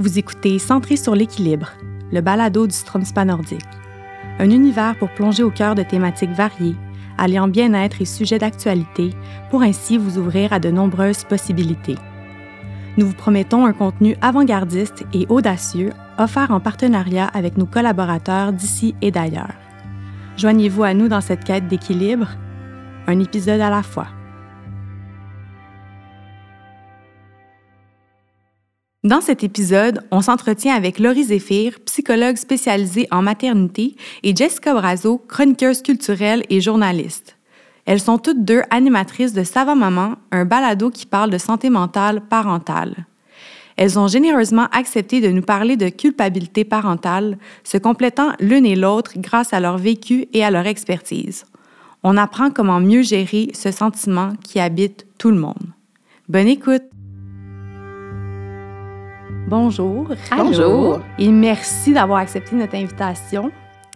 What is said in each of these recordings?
Vous écoutez Centré sur l'équilibre, le balado du Stromspa nordique. Un univers pour plonger au cœur de thématiques variées, alliant bien-être et sujets d'actualité, pour ainsi vous ouvrir à de nombreuses possibilités. Nous vous promettons un contenu avant-gardiste et audacieux, offert en partenariat avec nos collaborateurs d'ici et d'ailleurs. Joignez-vous à nous dans cette quête d'équilibre, un épisode à la fois. Dans cet épisode, on s'entretient avec Laurie Zéphir, psychologue spécialisée en maternité, et Jessica Brazo, chroniqueuse culturelle et journaliste. Elles sont toutes deux animatrices de Sava Maman, un balado qui parle de santé mentale parentale. Elles ont généreusement accepté de nous parler de culpabilité parentale, se complétant l'une et l'autre grâce à leur vécu et à leur expertise. On apprend comment mieux gérer ce sentiment qui habite tout le monde. Bonne écoute! Bonjour. Bonjour. Et merci d'avoir accepté notre invitation.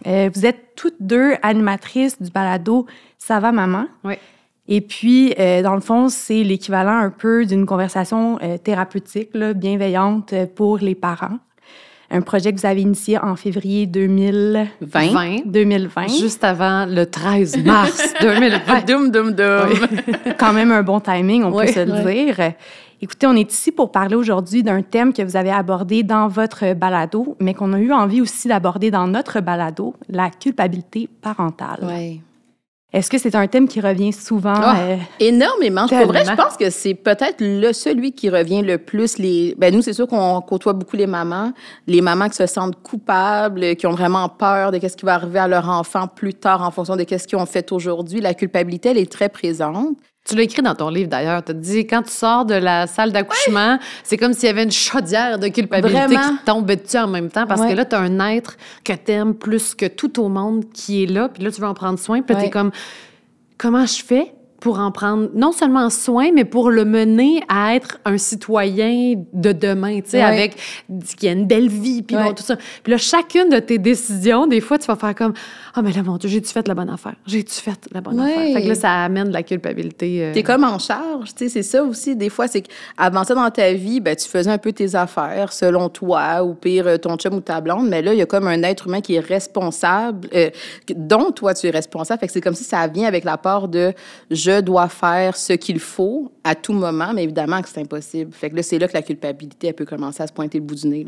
Euh, vous êtes toutes deux animatrices du balado Ça va maman? Oui. Et puis, euh, dans le fond, c'est l'équivalent un peu d'une conversation euh, thérapeutique, là, bienveillante pour les parents. Un projet que vous avez initié en février 2020. 2020. Juste avant le 13 mars 2020. doum, doum, doum. Quand même un bon timing, on peut se le dire. Écoutez, on est ici pour parler aujourd'hui d'un thème que vous avez abordé dans votre balado, mais qu'on a eu envie aussi d'aborder dans notre balado, la culpabilité parentale. Oui. Est-ce que c'est un thème qui revient souvent? Oh, euh, énormément. Pour vrai, je pense que c'est peut-être le celui qui revient le plus. Les, ben nous, c'est sûr qu'on côtoie beaucoup les mamans, les mamans qui se sentent coupables, qui ont vraiment peur de ce qui va arriver à leur enfant plus tard en fonction de ce qu'ils ont fait aujourd'hui. La culpabilité, elle est très présente. Tu l'as écrit dans ton livre d'ailleurs. Tu as dit quand tu sors de la salle d'accouchement, c'est comme s'il y avait une chaudière de culpabilité qui tombe dessus en même temps parce que là, tu as un être que tu aimes plus que tout au monde qui est là. Puis là, tu veux en prendre soin. Puis là, tu es comme comment je fais? Pour en prendre non seulement soin, mais pour le mener à être un citoyen de demain, tu sais, avec qui a une belle vie, puis tout ça. Puis là, chacune de tes décisions, des fois, tu vas faire comme ah, mais là, mon Dieu, j'ai-tu fait la bonne affaire? J'ai-tu fait la bonne affaire? Fait que là, ça amène de la culpabilité. Euh... T'es comme en charge, tu sais, c'est ça aussi. Des fois, c'est qu'avant ça, dans ta vie, ben, tu faisais un peu tes affaires selon toi, ou pire, euh, ton chum ou ta blonde. Mais là, il y a comme un être humain qui est responsable, euh, dont toi, tu es responsable. Fait que c'est comme si ça vient avec la part de je dois faire ce qu'il faut à tout moment, mais évidemment que c'est impossible. Fait que là, c'est là que la culpabilité, elle peut commencer à se pointer le bout du nez.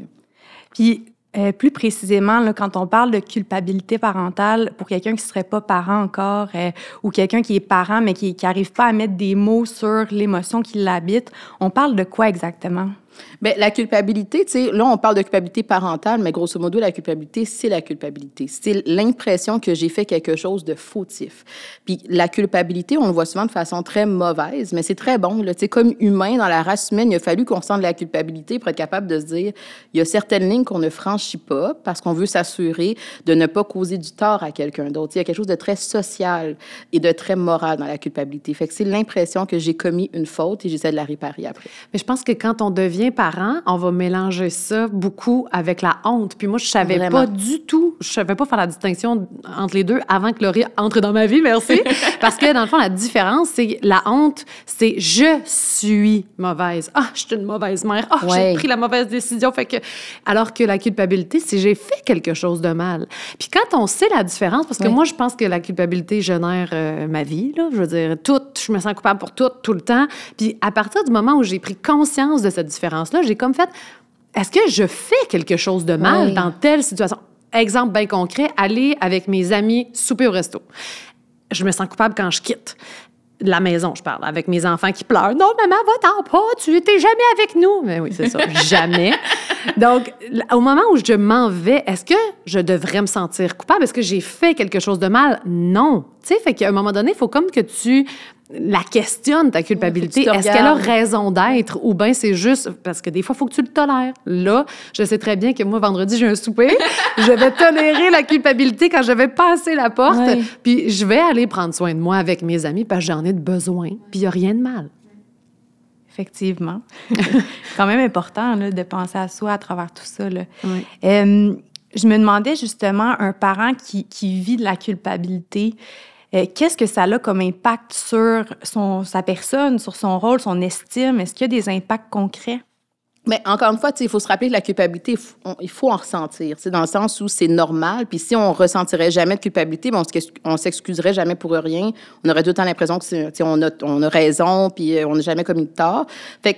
Puis, euh, plus précisément, quand on parle de culpabilité parentale pour quelqu'un qui ne serait pas parent encore euh, ou quelqu'un qui est parent mais qui n'arrive pas à mettre des mots sur l'émotion qui l'habite, on parle de quoi exactement? Bien, la culpabilité, tu sais, là, on parle de culpabilité parentale, mais grosso modo, la culpabilité, c'est la culpabilité. C'est l'impression que j'ai fait quelque chose de fautif. Puis la culpabilité, on le voit souvent de façon très mauvaise, mais c'est très bon. Tu sais, comme humain, dans la race humaine, il a fallu qu'on sente la culpabilité pour être capable de se dire, il y a certaines lignes qu'on ne franchit pas parce qu'on veut s'assurer de ne pas causer du tort à quelqu'un d'autre. Il y a quelque chose de très social et de très moral dans la culpabilité. Fait que c'est l'impression que j'ai commis une faute et j'essaie de la réparer après. Mais je pense que quand on devient parents, on va mélanger ça beaucoup avec la honte. Puis moi, je savais pas du tout, je savais pas faire la distinction entre les deux avant que Laurie entre dans ma vie, merci. Parce que dans le fond, la différence, c'est la honte, c'est je suis mauvaise. Ah, je suis une mauvaise mère. Ah, j'ai pris la mauvaise décision. Fait que, alors que la culpabilité, c'est j'ai fait quelque chose de mal. Puis quand on sait la différence, parce que moi, je pense que la culpabilité génère euh, ma vie, là, je veux dire, tout, je me sens coupable pour tout, tout le temps. Puis à partir du moment où j'ai pris conscience de cette différence, là j'ai comme fait, est-ce que je fais quelque chose de mal dans telle situation? Exemple bien concret, aller avec mes amis souper au resto. Je me sens coupable quand je quitte la maison, je parle, avec mes enfants qui pleurent. Non, maman, va-t'en pas, tu n'étais jamais avec nous. Mais oui, c'est ça, jamais. Donc, au moment où je m'en vais, est-ce que je devrais me sentir coupable? Est-ce que j'ai fait quelque chose de mal? Non. Tu sais, fait qu'à un moment donné, il faut comme que tu la questionne, ta culpabilité. Est-ce qu'elle a raison d'être ou bien c'est juste parce que des fois, il faut que tu le tolères. Là, je sais très bien que moi, vendredi, j'ai un souper. je vais tolérer la culpabilité quand je vais passer la porte. Puis je vais aller prendre soin de moi avec mes amis parce que j'en ai de besoin. Puis il n'y a rien de mal. Effectivement. quand même important là, de penser à soi à travers tout ça. Là. je me demandais justement, un parent qui, qui vit de la culpabilité, euh, qu'est-ce que ça a comme impact sur son, sa personne, sur son rôle, son estime? Est-ce qu'il y a des impacts concrets? Mais encore une fois, il faut se rappeler que la culpabilité, il faut en ressentir. C'est dans le sens où c'est normal. Puis si on ressentirait jamais de culpabilité, ben on s'excuserait jamais pour rien. On aurait tout le temps l'impression que on a, on a raison, puis euh, on n'a jamais commis de tort.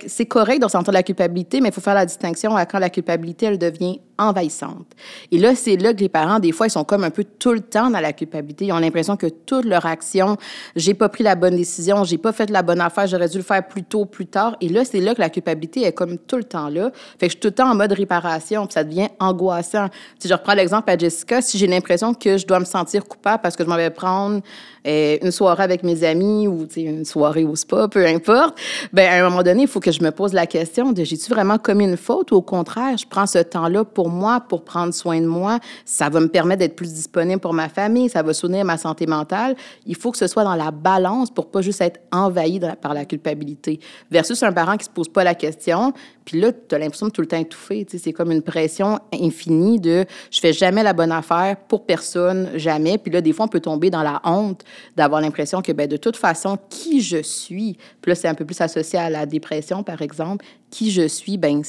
C'est correct de ressentir la culpabilité, mais il faut faire la distinction à quand la culpabilité, elle devient envahissante. Et là, c'est là que les parents, des fois, ils sont comme un peu tout le temps dans la culpabilité. Ils ont l'impression que toute leur action, j'ai pas pris la bonne décision, j'ai pas fait la bonne affaire, j'aurais dû le faire plus tôt, plus tard. Et là, c'est là que la culpabilité est comme tout le temps là. Fait que je suis tout le temps en mode réparation, puis ça devient angoissant. Si je reprends l'exemple à Jessica, si j'ai l'impression que je dois me sentir coupable parce que je m'en vais prendre euh, une soirée avec mes amis ou une soirée au spa, peu importe, ben à un moment donné, il faut que je me pose la question de j'ai-tu vraiment commis une faute? Ou au contraire, je prends ce temps-là pour moi, pour prendre soin de moi. Ça va me permettre d'être plus disponible pour ma famille, ça va soutenir ma santé mentale. Il faut que ce soit dans la balance pour pas juste être envahi par la culpabilité. Versus un parent qui se pose pas la question, puis là, tu as l'impression de tout le temps étouffer. C'est comme une pression infinie de je fais jamais la bonne affaire pour personne, jamais. Puis là, des fois, on peut tomber dans la honte d'avoir l'impression que ben, de toute façon, qui je suis, puis là, c'est un peu plus associé à la dépression, par exemple, qui je suis, ben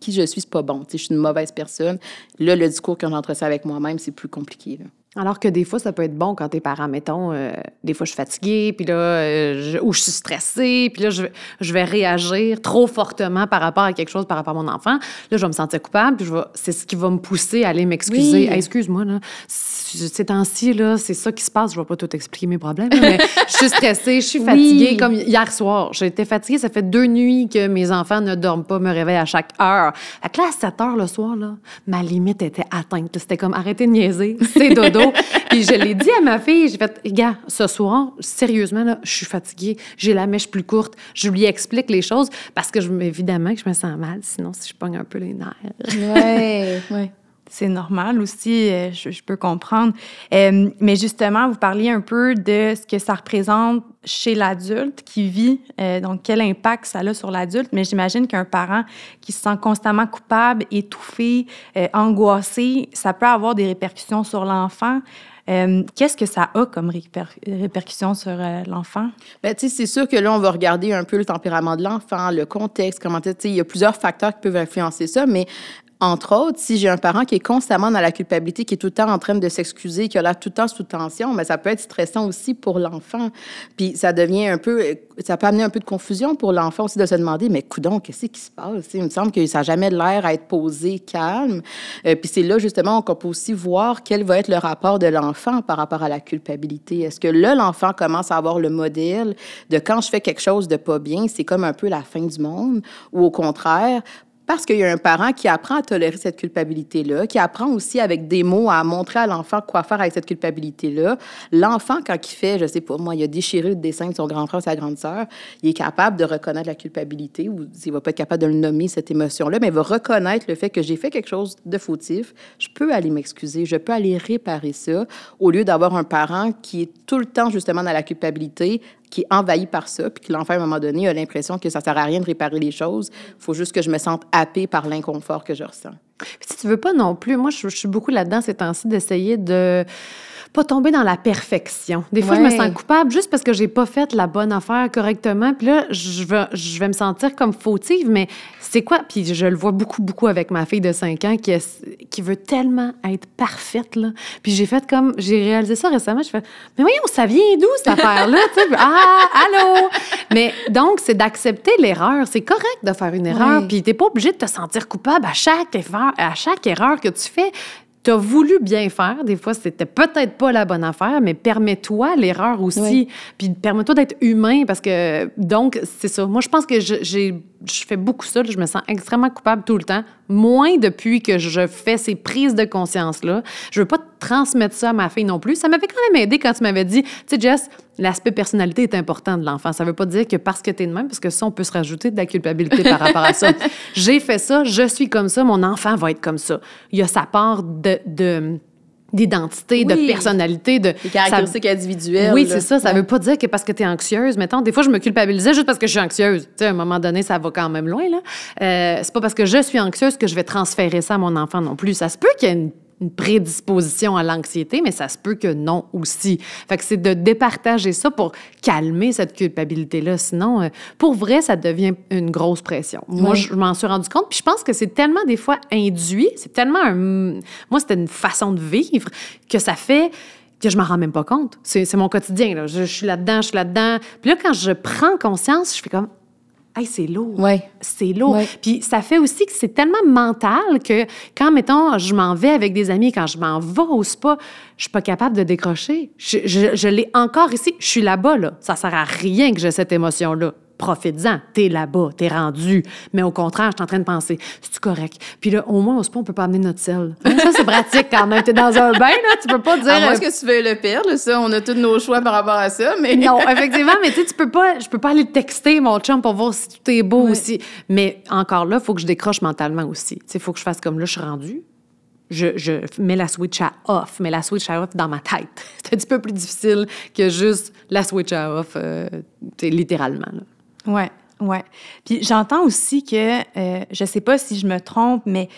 qui je suis, c'est pas bon. Je suis une mauvaise personne. Là, le discours qu'on entre ça avec moi-même, c'est plus compliqué. Alors que des fois, ça peut être bon quand tes parents, mettons, euh, des fois je suis fatiguée, puis là, euh, ou je suis stressée, puis là, je, je, vais réagir trop fortement par rapport à quelque chose, par rapport à mon enfant. Là, je vais me sentir coupable, puis c'est ce qui va me pousser à aller m'excuser. Excuse-moi, là, ces temps-ci, là, c'est ça qui se passe. Je vais pas tout expliquer mes problèmes, mais je suis stressée, je suis fatiguée. Comme hier soir, j'étais fatiguée. Ça fait deux nuits que mes enfants ne dorment pas, me réveillent à chaque heure. Fait que là, à 7 heures le soir, là, ma limite était atteinte. C'était comme arrêter de niaiser, c'est dodo. Puis je l'ai dit à ma fille, j'ai fait, gars, ce soir, sérieusement, là, je suis fatiguée, j'ai la mèche plus courte. Je lui explique les choses parce que, je, évidemment, que je me sens mal, sinon, si je pogne un peu les nerfs. Ouais, ouais c'est normal aussi, euh, je, peux comprendre. Euh, mais justement, vous parliez un peu de ce que ça représente chez l'adulte qui vit, euh, donc quel impact ça a sur l'adulte. Mais j'imagine qu'un parent qui se sent constamment coupable, étouffé, angoissé, ça peut avoir des répercussions sur l'enfant. Qu'est-ce que ça a comme répercussions sur l'enfant? Bien, c'est sûr que là, on va regarder un peu le tempérament de l'enfant, le contexte, comment, tu sais, il y a plusieurs facteurs qui peuvent influencer ça, mais entre autres, si j'ai un parent qui est constamment dans la culpabilité, qui est tout le temps en train de s'excuser, qui a l'air tout le temps sous tension, mais ça peut être stressant aussi pour l'enfant. Puis ça devient un peu, ça peut amener un peu de confusion pour l'enfant aussi de se demander, mais coudon, qu'est-ce qui se passe? Il me semble que ça n'a jamais l'air à être posé, calme. Euh, puis c'est là justement qu'on peut aussi voir quel va être le rapport de l'enfant par rapport à la culpabilité. Est-ce que là, l'enfant commence à avoir le modèle de quand je fais quelque chose de pas bien, c'est comme un peu la fin du monde, ou au contraire, parce qu'il y a un parent qui apprend à tolérer cette culpabilité-là, qui apprend aussi avec des mots à montrer à l'enfant quoi faire avec cette culpabilité-là. L'enfant, quand il fait, je sais pas, moi, il a déchiré le dessin de son grand frère sa grande sœur, il est capable de reconnaître la culpabilité, ou il va pas être capable de le nommer, cette émotion-là, mais il va reconnaître le fait que j'ai fait quelque chose de fautif, je peux aller m'excuser, je peux aller réparer ça, au lieu d'avoir un parent qui est tout le temps justement dans la culpabilité, qui est envahi par ça, puis que l'enfant, à un moment donné, a l'impression que ça sert à rien de réparer les choses. Il faut juste que je me sente happée par l'inconfort que je ressens. Si tu veux pas non plus, moi, je, je suis beaucoup là-dedans ces temps-ci d'essayer de pas tomber dans la perfection. Des fois, je me sens coupable juste parce que j'ai pas fait la bonne affaire correctement. Puis là, je vais, je vais me sentir comme fautive, mais c'est quoi? Puis je le vois beaucoup, beaucoup avec ma fille de 5 ans qui, qui veut tellement être parfaite, là. Puis j'ai fait comme, j'ai réalisé ça récemment, je fais, mais voyons, ça vient d'où cette affaire-là? ah, allô? Mais donc, c'est d'accepter l'erreur. C'est correct de faire une erreur, puis t'es pas obligé de te sentir coupable à chaque, effort, à chaque erreur que tu fais tu as voulu bien faire. Des fois, c'était peut-être pas la bonne affaire, mais permets-toi l'erreur aussi. Puis permets-toi d'être humain parce que, donc, c'est ça. Moi, je pense que j'ai je fais beaucoup ça. je me sens extrêmement coupable tout le temps. Moins depuis que je fais ces prises de conscience-là. Je veux pas transmettre ça à ma fille non plus. Ça m'avait quand même aidé quand tu m'avais dit, tu sais, Jess, l'aspect personnalité est important de l'enfant. Ça veut pas dire que parce que tu es de même, parce que ça, on peut se rajouter de la culpabilité par rapport à ça. J'ai fait ça, je suis comme ça, mon enfant va être comme ça. Il y a sa part de, de d'identité, de personnalité, de... Des caractéristiques individuelles. Oui, c'est ça. Ça veut pas dire que parce que tu es anxieuse, mettons, des fois, je me culpabilisais juste parce que je suis anxieuse. Tu sais, à un moment donné, ça va quand même loin, là. Euh, c'est pas parce que je suis anxieuse que je vais transférer ça à mon enfant non plus. Ça se peut qu'il y ait une une prédisposition à l'anxiété, mais ça se peut que non aussi. Fait que c'est de départager ça pour calmer cette culpabilité-là. Sinon, euh, pour vrai, ça devient une grosse pression. Moi, je m'en suis rendu compte. Puis je pense que c'est tellement des fois induit, c'est tellement un... Moi, c'était une façon de vivre que ça fait que je m'en rends même pas compte. C'est mon quotidien. Là. Je, je suis là-dedans, je suis là-dedans. Puis là, quand je prends conscience, je fais comme Hey, c'est lourd. Ouais. C'est lourd. Puis ça fait aussi que c'est tellement mental que quand, mettons, je m'en vais avec des amis, quand je m'en vais au spa, je suis pas capable de décrocher. Je, je, je l'ai encore ici. Je suis là-bas, là. Ça sert à rien que j'ai cette émotion-là profites-en. T'es là-bas, t'es rendu. Mais au contraire, je suis en train de penser, c'est correct? Puis là, au moins, au spa, on peut pas amener notre sel. Ça, c'est pratique quand même. T'es dans un bain, là, tu peux pas dire. À moins que tu veux le perdre, ça, on a tous nos choix par rapport à ça, mais. Non, effectivement, mais tu sais, tu peux pas, je peux pas aller texter mon chum pour voir si tout est beau aussi. Mais encore là, il faut que je décroche mentalement aussi. Tu sais, il faut que je fasse comme là, je suis rendue. Je, je, mets la switch à off, mets la switch à off dans ma tête. C'est un petit peu plus difficile que juste la switch à off, euh, littéralement. Là. Ouais, ouais. Puis j'entends aussi que, euh, je sais pas si je me trompe, mais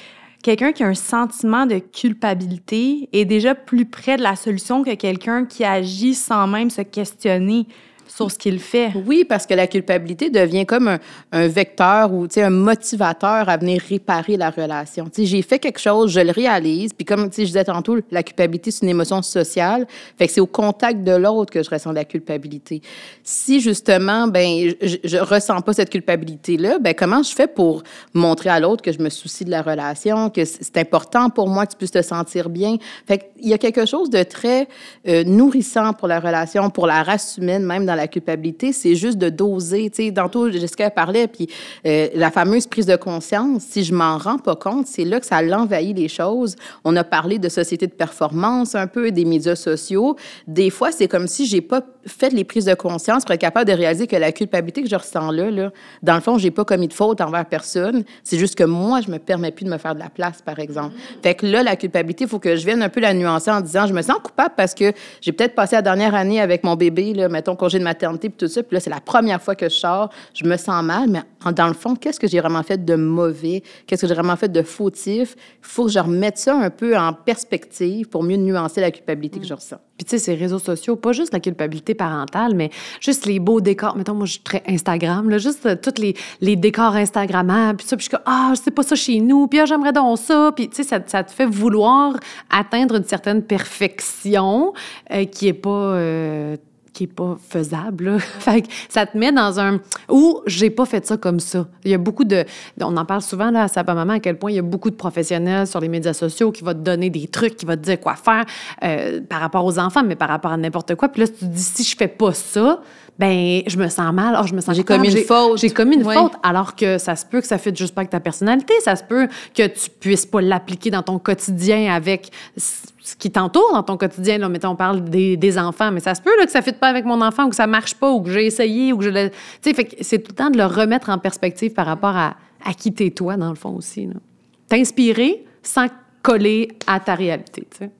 quelqu'un qui a un sentiment de culpabilité est déjà plus près de la solution que quelqu'un qui agit sans même se questionner sur ce qu'il fait. Oui, parce que la culpabilité devient comme un, vecteur ou un motivateur à venir réparer la relation. J'ai fait quelque chose, je le réalise, puis comme je disais tantôt, la culpabilité, c'est une émotion sociale. C'est au contact de l'autre que je ressens la culpabilité. Si justement, ben, je, je ressens pas cette culpabilité-là, ben, comment je fais pour montrer à l'autre que je me soucie de la relation, que c'est important pour moi que tu puisses te sentir bien? Fait il y a quelque chose de très euh, nourrissant pour la relation, pour la race humaine, même dans la la culpabilité, c'est juste de doser. Tu sais, tantôt, Jessica parlait, puis euh, la fameuse prise de conscience, si je m'en rends pas compte, c'est là que ça l'envahit les choses. On a parlé de société de performance un peu, des médias sociaux. Des fois, c'est comme si j'ai pas fait les prises de conscience pour être capable de réaliser que la culpabilité que je ressens là, là dans le fond, j'ai pas commis de faute envers personne. C'est juste que moi, je me permets plus de me faire de la place, par exemple. Fait que là, la culpabilité, il faut que je vienne un peu la nuancer en disant, je me sens coupable parce que j'ai peut-être passé la dernière année avec mon bébé, là, mettons, congé de maternité, puis tout ça. Puis là, c'est la première fois que je sors, je me sens mal, mais dans le fond, qu'est-ce que j'ai vraiment fait de mauvais? Qu'est-ce que j'ai vraiment fait de fautif? Il faut que je remette ça un peu en perspective pour mieux nuancer la culpabilité que je ressens. Puis, tu sais, ces réseaux sociaux, pas juste la culpabilité parentale, mais juste les beaux décors. Mettons, moi, je suis très Instagram, là, juste euh, tous les, les décors Instagrammables, puis ça, puis je suis comme, ah, c'est pas ça chez nous, puis ah, j'aimerais donc ça. Puis, tu sais, ça, ça, te fait vouloir atteindre une certaine perfection euh, qui est pas. Euh, qui est pas faisable. fait que ça te met dans un ou j'ai pas fait ça comme ça. Il y a beaucoup de on en parle souvent là à sa maman à quel point il y a beaucoup de professionnels sur les médias sociaux qui vont te donner des trucs, qui vont te dire quoi faire euh, par rapport aux enfants, mais par rapport à n'importe quoi. Puis là, tu te dis si je fais pas ça, ben je me sens mal, oh, je me sens j'ai commis une faute. J'ai commis une faute alors que ça se peut que ça fait juste pas avec ta personnalité, ça se peut que tu puisses pas l'appliquer dans ton quotidien avec ce qui t'entoure dans ton quotidien. Là, mettons, on parle des, des, enfants, mais ça se peut là, que ça ne fitte pas avec mon enfant ou que ça marche pas ou que j'ai essayé ou que je le... Tu sais, c'est tout le temps de le remettre en perspective par rapport à, à qui t'es toi, dans le fond aussi. T'inspirer sans coller à ta réalité, tu sais.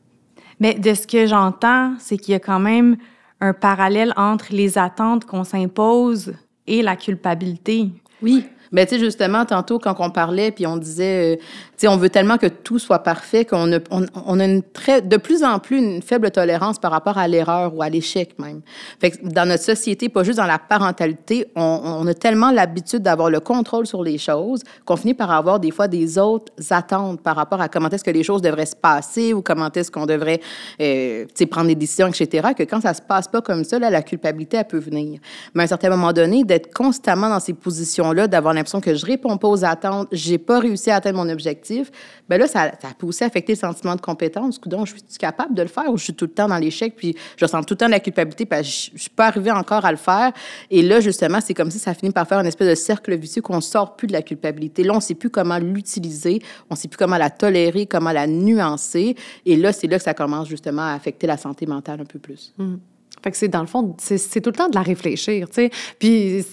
Mais de ce que j'entends, c'est qu'il y a quand même un parallèle entre les attentes qu'on s'impose et la culpabilité. Oui. Mais tu sais, justement, tantôt, quand on parlait, puis on disait, euh, tu sais, on veut tellement que tout soit parfait qu'on a, on, a une très, de plus en plus une faible tolérance par rapport à l'erreur ou à l'échec même. Fait que dans notre société, pas juste dans la parentalité, on, on a tellement l'habitude d'avoir le contrôle sur les choses qu'on finit par avoir des fois des autres attentes par rapport à comment est-ce que les choses devraient se passer ou comment est-ce qu'on devrait, euh, tu sais, prendre des décisions, etc., que quand ça se passe pas comme ça, là, la culpabilité, elle peut venir. Mais à un certain moment donné, d'être constamment dans ces positions-là, d'avoir l'impression que je réponds pas aux attentes, j'ai pas réussi à atteindre mon objectif, ben là, ça, ça peut aussi affecter le sentiment de compétence. Donc, je suis capable de le faire ou je suis tout le temps dans l'échec, puis je ressens tout le temps la culpabilité parce que je, suis pas arrivée encore à le faire. Et là, justement, c'est comme si ça finit par faire une espèce de cercle vicieux qu'on sort plus de la culpabilité. Là, on sait plus comment l'utiliser, on sait plus comment la tolérer, comment la nuancer. Et là, c'est là que ça commence justement à affecter la santé mentale un peu plus. Mmh. Fait que c'est dans le fond, c'est tout le temps de la réfléchir, tu sais. Puis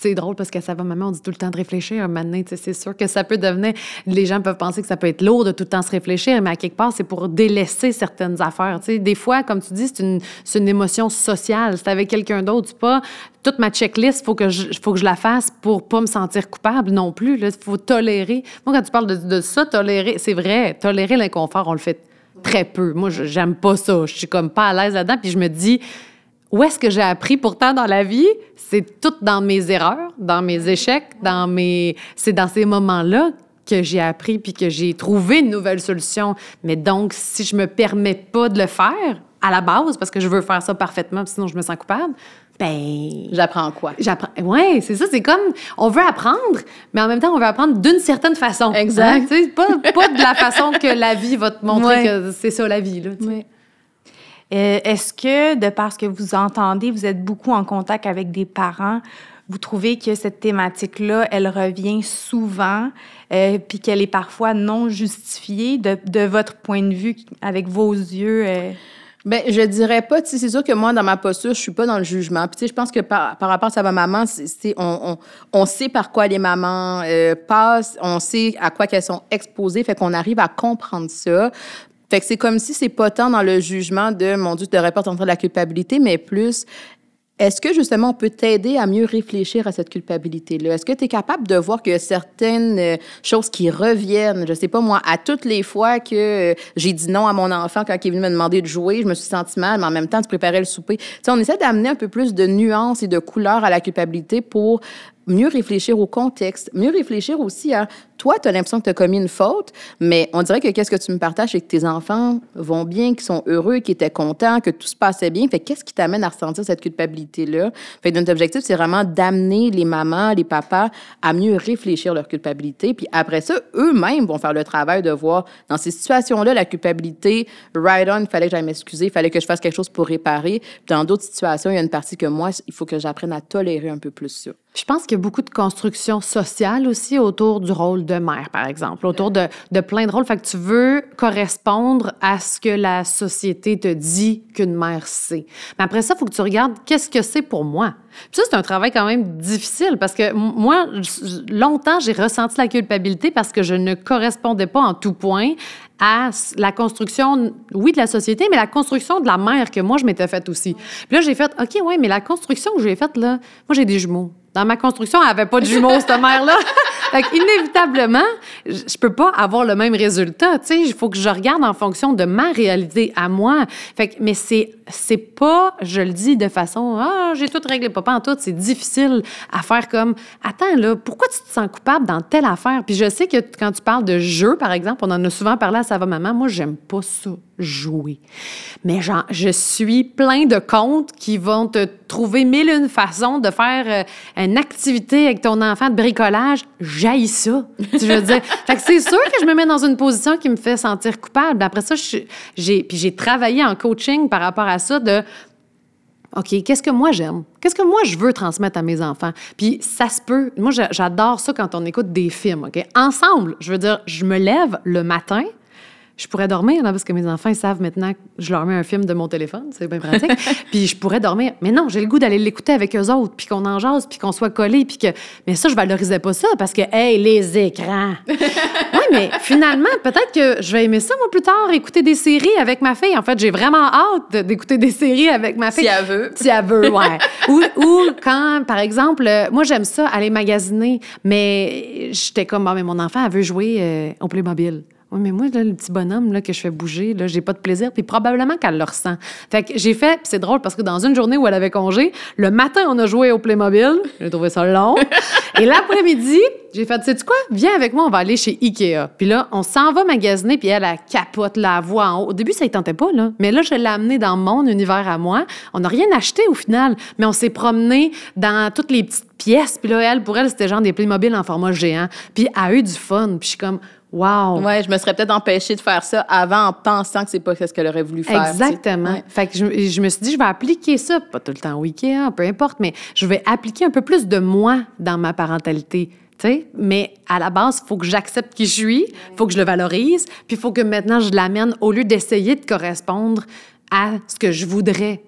c'est drôle parce qu'à sa maman, on dit tout le temps de réfléchir. Maintenant, c'est sûr que ça peut devenir. Les gens peuvent penser que ça peut être lourd de tout le temps se réfléchir, mais à quelque part, c'est pour délaisser certaines affaires. Des fois, comme tu dis, c'est une, une émotion sociale. C'est avec quelqu'un d'autre. Pas toute ma checklist, il faut, que je, faut que je la fasse pour pas me sentir coupable non plus. Il faut tolérer. Moi, quand tu parles de, de ça, tolérer, c'est vrai, tolérer l'inconfort, on le fait très peu. Moi, j'aime pas ça. Je suis comme pas à l'aise là-dedans. Puis je me dis, où est-ce que j'ai appris pourtant dans la vie? C'est tout dans mes erreurs, dans mes échecs, dans mes... C'est dans ces moments-là que j'ai appris puis que j'ai trouvé une nouvelle solution. Mais donc, si je me permets pas de le faire à la base, parce que je veux faire ça parfaitement, sinon je me sens coupable, ben. J'apprends quoi? J'apprends. Ouais, c'est ça. C'est comme. On veut apprendre, mais en même temps, on veut apprendre d'une certaine façon. Exact. Hein? Pas, pas de la façon que la vie va te montrer que c'est ça la vie. Là, euh, Est-ce que, de par ce que vous entendez, vous êtes beaucoup en contact avec des parents? Vous trouvez que cette thématique-là, elle revient souvent, euh, puis qu'elle est parfois non justifiée de, votre point de vue, avec vos yeux? Euh... Bien, je dirais pas, c'est sûr que moi, dans ma posture, je suis pas dans le jugement. Puis, je pense que par, par rapport à ma maman, on, on, on, sait par quoi les mamans euh, passent, on sait à quoi qu'elles sont exposées, fait qu'on arrive à comprendre ça. Fait que c'est comme si c'est pas tant dans le jugement de, mon Dieu, tu devrais pas de la culpabilité, mais plus, est-ce que justement on peut t'aider à mieux réfléchir à cette culpabilité-là? Est-ce que tu es capable de voir que certaines euh, choses qui reviennent, je sais pas moi, à toutes les fois que euh, j'ai dit non à mon enfant quand il est venu me demander de jouer, je me suis senti mal, mais en même temps, tu préparais le souper. Tu sais, on essaie d'amener un peu plus de nuances et de couleurs à la culpabilité pour mieux réfléchir au contexte, mieux réfléchir aussi à toi, tu as l'impression que tu as commis une faute, mais on dirait que qu'est-ce que tu me partages, c'est que tes enfants vont bien, qu'ils sont heureux, qu'ils étaient contents, que tout se passait bien. Fait qu'est-ce qui t'amène à ressentir cette culpabilité-là? Fait notre objectif, c'est vraiment d'amener les mamans, les papas à mieux réfléchir leur culpabilité. Puis après ça, eux-mêmes vont faire le travail de voir dans ces situations-là, la culpabilité, right on, il fallait que j'aille m'excuser, il fallait que je fasse quelque chose pour réparer. Puis dans d'autres situations, il y a une partie que moi, il faut que j'apprenne à tolérer un peu plus ça. Je pense qu'il y a beaucoup de construction sociale aussi autour du rôle de mère, par exemple, autour de, plein de rôles. Fait que tu veux correspondre à ce que la société te dit qu'une mère sait. Mais après ça, il faut que tu regardes qu'est-ce que c'est pour moi. Puis ça, c'est un travail quand même difficile parce que moi, longtemps, j'ai ressenti la culpabilité parce que je ne correspondais pas en tout point à la construction, oui, de la société, mais la construction de la mère que moi, je m'étais faite aussi. Puis là, j'ai fait, OK, oui, mais la construction que j'ai faite, là, moi, j'ai des jumeaux. Dans ma construction, elle n'avait pas de jumeaux, cette mère-là. fait inévitablement, je peux pas avoir le même résultat. Tu sais, il faut que je regarde en fonction de ma réalité à moi. Fait que, mais c'est, c'est pas, je le dis de façon, ah, j'ai tout réglé, pas, en tout. C'est difficile à faire comme, attends, là, pourquoi tu te sens coupable dans telle affaire? Puis je sais que quand tu parles de jeu, par exemple, on en a souvent parlé à Ça va maman, moi, j'aime pas ça jouer. Mais genre, je suis plein de comptes qui vont te trouver mille une façons de faire euh, une activité avec ton enfant de bricolage. J'haïs ça. Tu veux dire. fait que c'est sûr que je me mets dans une position qui me fait sentir coupable. Après ça, j'ai, puis j'ai travaillé en coaching par rapport à ça de OK, qu'est-ce que moi j'aime? Qu'est-ce que moi je veux transmettre à mes enfants? Puis ça se peut. Moi, j'adore ça quand on écoute des films, OK? Ensemble, je veux dire, je me lève le matin, je pourrais dormir, là, parce que mes enfants, ils savent maintenant que je leur mets un film de mon téléphone, c'est bien pratique. puis je pourrais dormir. Mais non, j'ai le goût d'aller l'écouter avec eux autres, puis qu'on en jase, puis qu'on soit collés, puis que... Mais ça, je valorisais pas ça, parce que, hey, les écrans! oui, mais finalement, peut-être que je vais aimer ça, moi, plus tard, écouter des séries avec ma fille. En fait, j'ai vraiment hâte d'écouter des séries avec ma fille. Si elle veut. Si elle veut, ouais. ou, ou quand, par exemple, moi, j'aime ça, aller magasiner, mais j'étais comme, bon, mais mon enfant, elle veut jouer euh, au Playmobil. Oui, mais moi, le petit bonhomme là, que je fais bouger, là, j'ai pas de plaisir. Puis probablement qu'elle le ressent. Fait que j'ai fait, c'est drôle parce que dans une journée où elle avait congé, le matin, on a joué au Playmobil. J'ai trouvé ça long. Et l'après-midi, j'ai fait, sais-tu quoi? Viens avec moi, on va aller chez Ikea. Puis là, on s'en va magasiner, puis elle, a capote la voix en haut. Au début, ça ne tentait pas, là. Mais là, je l'ai amenée dans mon univers à moi. On n'a rien acheté au final, mais on s'est promené dans toutes les petites pièces. Puis là, elle, pour elle, c'était genre des Playmobil en format géant. Puis elle a eu du fun. Puis je suis comme, Wow! Ouais, je me serais peut-être empêchée de faire ça avant en pensant que c'est pas ce qu'elle aurait voulu faire. Exactement. Fait que je, je, me suis dit, je vais appliquer ça, pas tout le temps au week-end, peu importe, mais je vais appliquer un peu plus de moi dans ma parentalité. sais. Mais à la base, il faut que j'accepte qui je suis, il faut que je le valorise, puis il faut que maintenant je l'amène au lieu d'essayer de correspondre à ce que je voudrais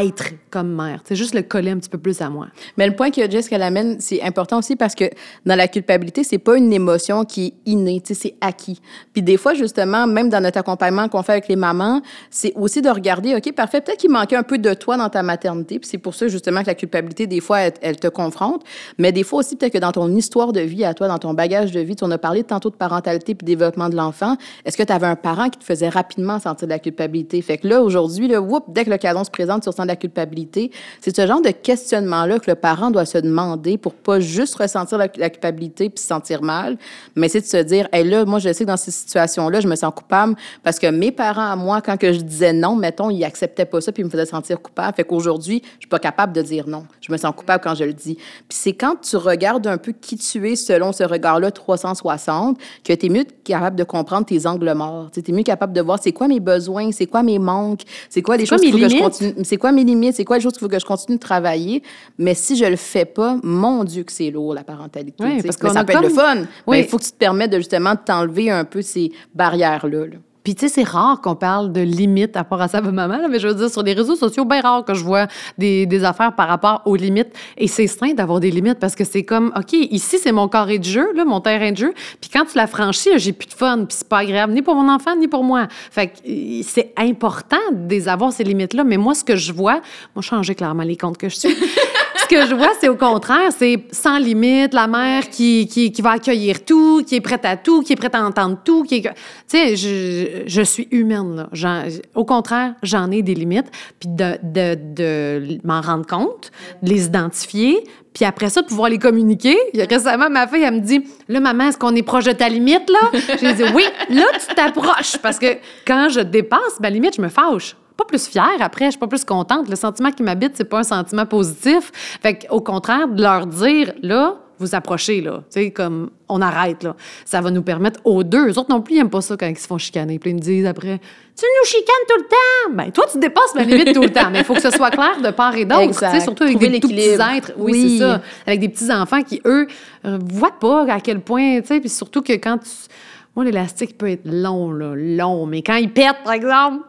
être comme mère. C'est juste le coller un petit peu plus à moi. Mais le point que Jess qu'elle amène, c'est important aussi parce que dans la culpabilité, c'est pas une émotion qui est innée, c'est acquis. Puis des fois, justement, même dans notre accompagnement qu'on fait avec les mamans, c'est aussi de regarder, OK, parfait, peut-être qu'il manquait un peu de toi dans ta maternité, puis c'est pour ça, justement, que la culpabilité, des fois, elle, te confronte, mais des fois aussi, peut-être que dans ton histoire de vie à toi, dans ton bagage de vie, en as parlé tantôt de parentalité puis développement de l'enfant, est-ce que tu avais un parent qui te faisait rapidement sentir de la culpabilité? Fait que là, aujourd'hui, le whoop, dès que le cadon se présente, de la culpabilité. C'est ce genre de questionnement-là que le parent doit se demander pour pas juste ressentir la, culpabilité puis se sentir mal, mais c'est de se dire, hey, là, moi, je sais que dans ces situations-là, je me sens coupable parce que mes parents, à moi, quand que je disais non, mettons, ils acceptaient pas ça puis ils me faisaient sentir coupable. Fait qu'aujourd'hui, je suis pas capable de dire non. Je me sens coupable quand je le dis. Puis c'est quand tu regardes un peu qui tu es selon ce regard-là 360 que tu es mieux capable de comprendre tes angles morts. Tu es mieux capable de voir c'est quoi mes besoins, c'est quoi mes manques, c'est quoi les choses qu'il faut que je continue, c'est quoi mes limites, c'est quoi les choses qu'il faut que je continue de travailler. Mais si je le fais pas, mon Dieu que c'est lourd la parentalité. parce que ça peut être le fun. Mais il faut que tu te permettes de justement t'enlever un peu ces barrières-là. là puis, tu sais, c'est rare qu'on parle de limites à rapport à ça, maman, là, mais je veux dire, sur les réseaux sociaux, bien rare que je vois des, affaires par rapport aux limites. Et c'est sain d'avoir des limites parce que c'est comme, OK, ici, c'est mon carré de jeu, là, mon terrain de jeu. Puis quand tu l'as franchi, j'ai plus de fun. Puis c'est pas agréable ni pour mon enfant, ni pour moi. Fait que c'est important d'avoir ces limites-là. Mais moi, ce que je vois, moi, changer clairement les comptes que je suis. que je vois, c'est au contraire, c'est sans limite, la mère qui, qui, va accueillir tout, qui est prête à tout, qui est prête à entendre tout. Tu sais, je, je, suis humaine, là. Au contraire, j'en ai des limites. Puis de, de, de m'en rendre compte, de les identifier, puis après ça, de pouvoir les communiquer. Récemment, ma fille, elle me dit Là, maman, est-ce qu'on est proche de ta limite, là J'ai dit Oui, là, tu t'approches. Parce que quand je dépasse ma limite, je me fâche pas plus fière après, je suis pas plus contente. Le sentiment qui m'habite, c'est pas un sentiment positif. Fait au contraire, de leur dire, là, vous approchez, là. Tu sais, comme, on arrête, là. Ça va nous permettre aux deux. Eux autres non plus, ils n'aiment pas ça quand ils se font chicaner. Puis ils me disent après, tu nous chicanes tout le temps. Ben, toi, tu dépasses ma limite tout le temps. Mais il faut que ce soit clair de part et d'autre. Tu sais, surtout avec des petits êtres. Oui, c'est ça. Avec des petits enfants qui, eux, ne euh, voient pas à quel point, tu sais, puis surtout que quand tu. Moi, l'élastique peut être long, là, long, mais quand il pète, par exemple,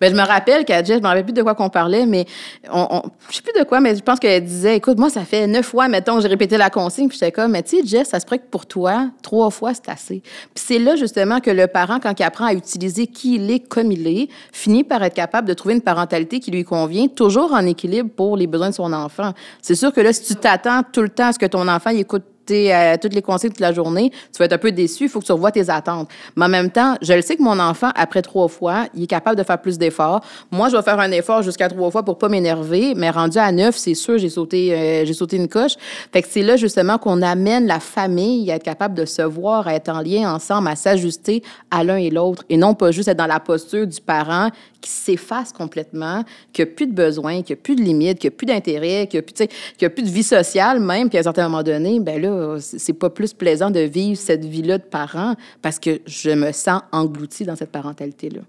ben, je me rappelle qu'à Jess, je me rappelle plus de quoi qu'on parlait, mais on, on, je sais plus de quoi, mais je pense qu'elle disait, écoute, moi, ça fait neuf fois, mettons, que j'ai répété la consigne, puis j'étais comme, mais tu sais, Jess, ça se pourrait que pour toi, trois fois, c'est assez. Puis c'est là, justement, que le parent, quand il apprend à utiliser qui il est comme il est, finit par être capable de trouver une parentalité qui lui convient, toujours en équilibre pour les besoins de son enfant. C'est sûr que là, si tu t'attends tout le temps à ce que ton enfant il écoute à toutes les conseils toute la journée, tu vas être un peu déçu, il faut que tu revoies tes attentes. Mais en même temps, je le sais que mon enfant, après trois fois, il est capable de faire plus d'efforts. Moi, je vais faire un effort jusqu'à trois fois pour pas m'énerver, mais rendu à neuf, c'est sûr, j'ai sauté, euh, sauté une coche. Fait que c'est là, justement, qu'on amène la famille à être capable de se voir, à être en lien ensemble, à s'ajuster à l'un et l'autre, et non pas juste être dans la posture du parent qui s'efface complètement, qui n'a plus de besoins, qui n'a plus de limites, qui n'a plus d'intérêt, qui n'a plus, plus de vie sociale même, puis à un certain moment donné, ben là, c'est pas plus plaisant de vivre cette vie-là de parent parce que je me sens engloutie dans cette parentalité-là.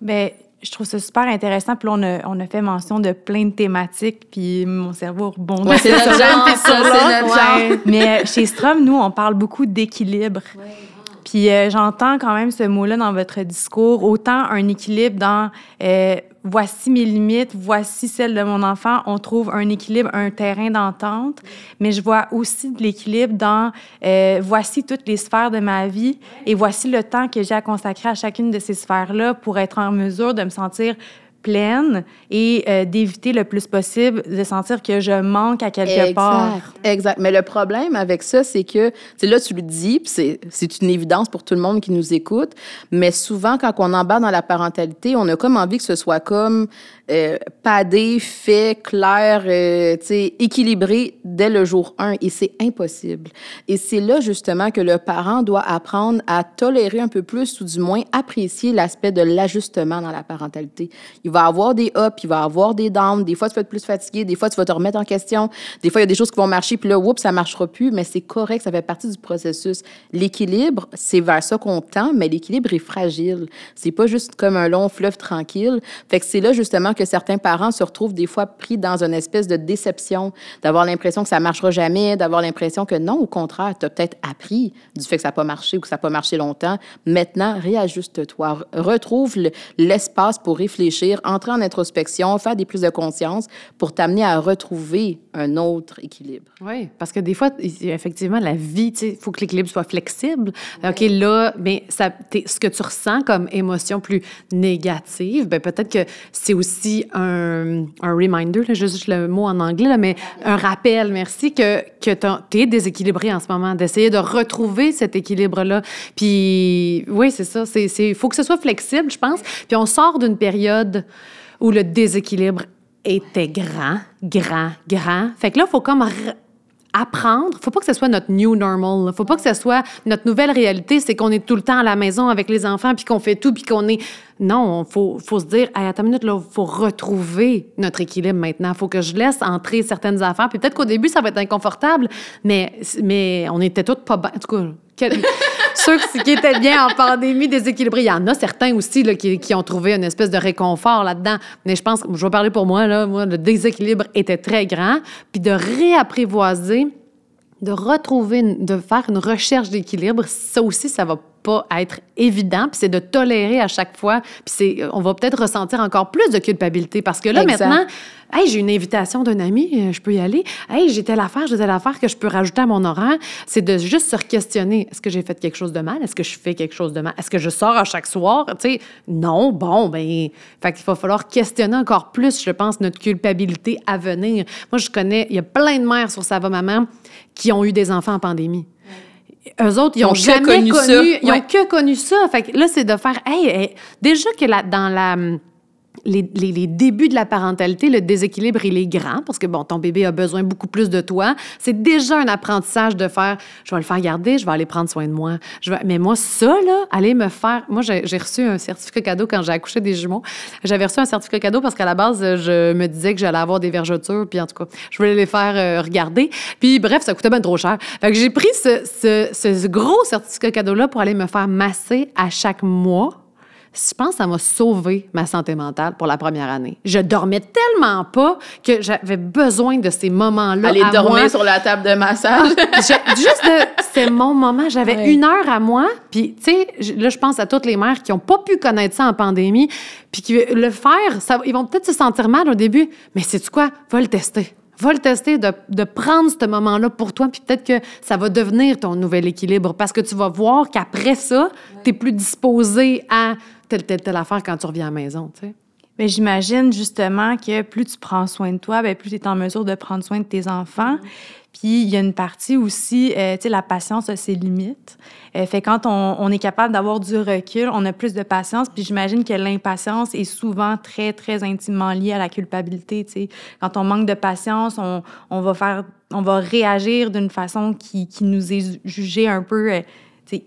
Bien, je trouve ça super intéressant. Puis là, on a, on a fait mention de plein de thématiques, puis mon cerveau rebondit. Ouais, c'est notre jeune, Mais chez Strom, nous, on parle beaucoup d'équilibre. Puis euh, j'entends quand même ce mot-là dans votre discours, autant un équilibre dans euh, voici mes limites, voici celles de mon enfant, on trouve un équilibre, un terrain d'entente, mais je vois aussi de l'équilibre dans euh, voici toutes les sphères de ma vie et voici le temps que j'ai à consacrer à chacune de ces sphères-là pour être en mesure de me sentir pleine et euh, d'éviter le plus possible de sentir que je manque à quelque exact, part. Exact. Mais le problème avec ça, c'est que, tu là, tu le dis, puis c'est une évidence pour tout le monde qui nous écoute, mais souvent, quand on embarque dans la parentalité, on a comme envie que ce soit comme euh, padé, fait, clair, euh, équilibré dès le jour 1 et c'est impossible. Et c'est là justement que le parent doit apprendre à tolérer un peu plus ou du moins apprécier l'aspect de l'ajustement dans la parentalité. Il va avoir des ups, il va avoir des downs, des fois tu vas être plus fatigué, des fois tu vas te remettre en question, des fois il y a des choses qui vont marcher puis là oups, ça marchera plus, mais c'est correct, ça fait partie du processus. L'équilibre, c'est vers ça qu'on tend, mais l'équilibre est fragile. C'est pas juste comme un long fleuve tranquille. Fait que c'est là justement que certains parents se retrouvent des fois pris dans une espèce de déception, d'avoir l'impression que ça marchera jamais, d'avoir l'impression que non, au contraire, tu as peut-être appris du fait que ça n'a pas marché ou que ça n'a pas marché longtemps. Maintenant, réajuste-toi. Retrouve l'espace pour réfléchir entrer en introspection, faire des prises de conscience pour t'amener à retrouver un autre équilibre. Oui, parce que des fois, effectivement, la vie, il faut que l'équilibre soit flexible. OK, là, mais ça, ce que tu ressens comme émotion plus négative, ben peut-être que c'est aussi un, reminder, là, juste le mot en anglais, là, mais un rappel, merci, que, que tu es déséquilibré en ce moment, d'essayer de retrouver cet équilibre-là. Puis, oui, c'est ça. Il faut que ce soit flexible, je pense. Puis on sort d'une période où le déséquilibre était grand, grand, grand. Fait que là, il faut comme apprendre. Faut pas que ce soit notre new normal. Faut pas que ce soit notre nouvelle réalité, c'est qu'on est tout le temps à la maison avec les enfants puis qu'on fait tout puis qu'on est non, faut faut se dire hey, attends une minute là, faut retrouver notre équilibre maintenant. Faut que je laisse entrer certaines affaires. Puis peut-être qu'au début ça va être inconfortable, mais mais on était toutes pas en tout cas ceux qui étaient bien en pandémie déséquilibrés. Il y en a certains aussi là, qui, qui, ont trouvé une espèce de réconfort là-dedans. Mais je pense, je vais parler pour moi, là, moi, le déséquilibre était très grand. Puis de réapprivoiser, de retrouver, de faire une recherche d'équilibre, ça aussi, ça va pas être évident, puis c'est de tolérer à chaque fois, puis c'est, on va peut-être ressentir encore plus de culpabilité parce que là maintenant, hey, j'ai une invitation d'un ami, euh, je peux y aller. Hey, j'ai telle affaire, j'ai telle affaire que je peux rajouter à mon horaire. C'est de juste se questionner, est-ce que j'ai fait quelque chose de mal? Est-ce que je fais quelque chose de mal? Est-ce que je sors à chaque soir? Tu sais, non, bon, ben, fait qu'il va falloir questionner encore plus, je pense, notre culpabilité à venir. Moi, je connais, il y a plein de mères sur Sava Maman qui ont eu des enfants en pandémie eux autres, ils ont, jamais connu, ça. Ils ont que connu ça. Fait que là, c'est de faire, hey, déjà que là, dans la les, débuts de la parentalité, le déséquilibre, il est grand parce que, bon, ton bébé a besoin beaucoup plus de toi. C'est déjà un apprentissage de faire, je vais le faire garder, je vais aller prendre soin de moi. Je vais... Mais moi, ça, là, aller me faire... Moi, j'ai reçu un certificat cadeau quand j'ai accouché des jumeaux. J'avais reçu un certificat cadeau parce qu'à la base, je me disais que j'allais avoir des vergetures, puis en tout cas, je voulais les faire euh, regarder. Puis bref, ça coûtait bien trop cher. Fait que j'ai pris ce gros certificat cadeau-là pour aller me faire masser à chaque mois je pense que ça m'a sauvé ma santé mentale pour la première année. Je dormais tellement pas que j'avais besoin de ces moments-là. Aller dormir sur la table de massage. Juste, c'est mon moment. J'avais une heure à moi. Puis, tu sais, là, je pense à toutes les mères qui n'ont pas pu connaître ça en pandémie, puis qui le faire, ça, ils vont peut-être se sentir mal au début, mais c'est quoi? Va le tester. Va le tester, de, de prendre ce moment-là pour toi, puis peut-être que ça va devenir ton nouvel équilibre parce que tu vas voir qu'après ça, tu es plus disposé à telle, telle, telle affaire quand tu reviens à la maison, tu sais. Mais j'imagine justement que plus tu prends soin de toi, bien, plus tu es en mesure de prendre soin de tes enfants. Mm-hmm. Puis il y a une partie aussi, euh, tu sais, la patience a ses limites. Euh, fait quand on, on est capable d'avoir du recul, on a plus de patience. Puis j'imagine que l'impatience est souvent très, très intimement liée à la culpabilité. Tu sais, quand on manque de patience, on, on va faire, on va réagir d'une façon qui, qui nous est jugée un peu. Euh,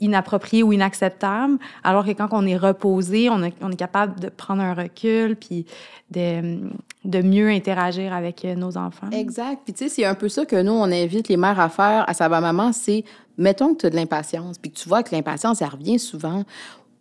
inapproprié ou inacceptable, alors que quand on est reposé, on, on est capable de prendre un recul puis de, de mieux interagir avec euh, nos enfants. Exact. Puis tu sais, c'est un peu ça que nous, on invite les mères à faire à sa maman, c'est mettons que tu as de l'impatience, puis que tu vois que l'impatience, elle revient souvent.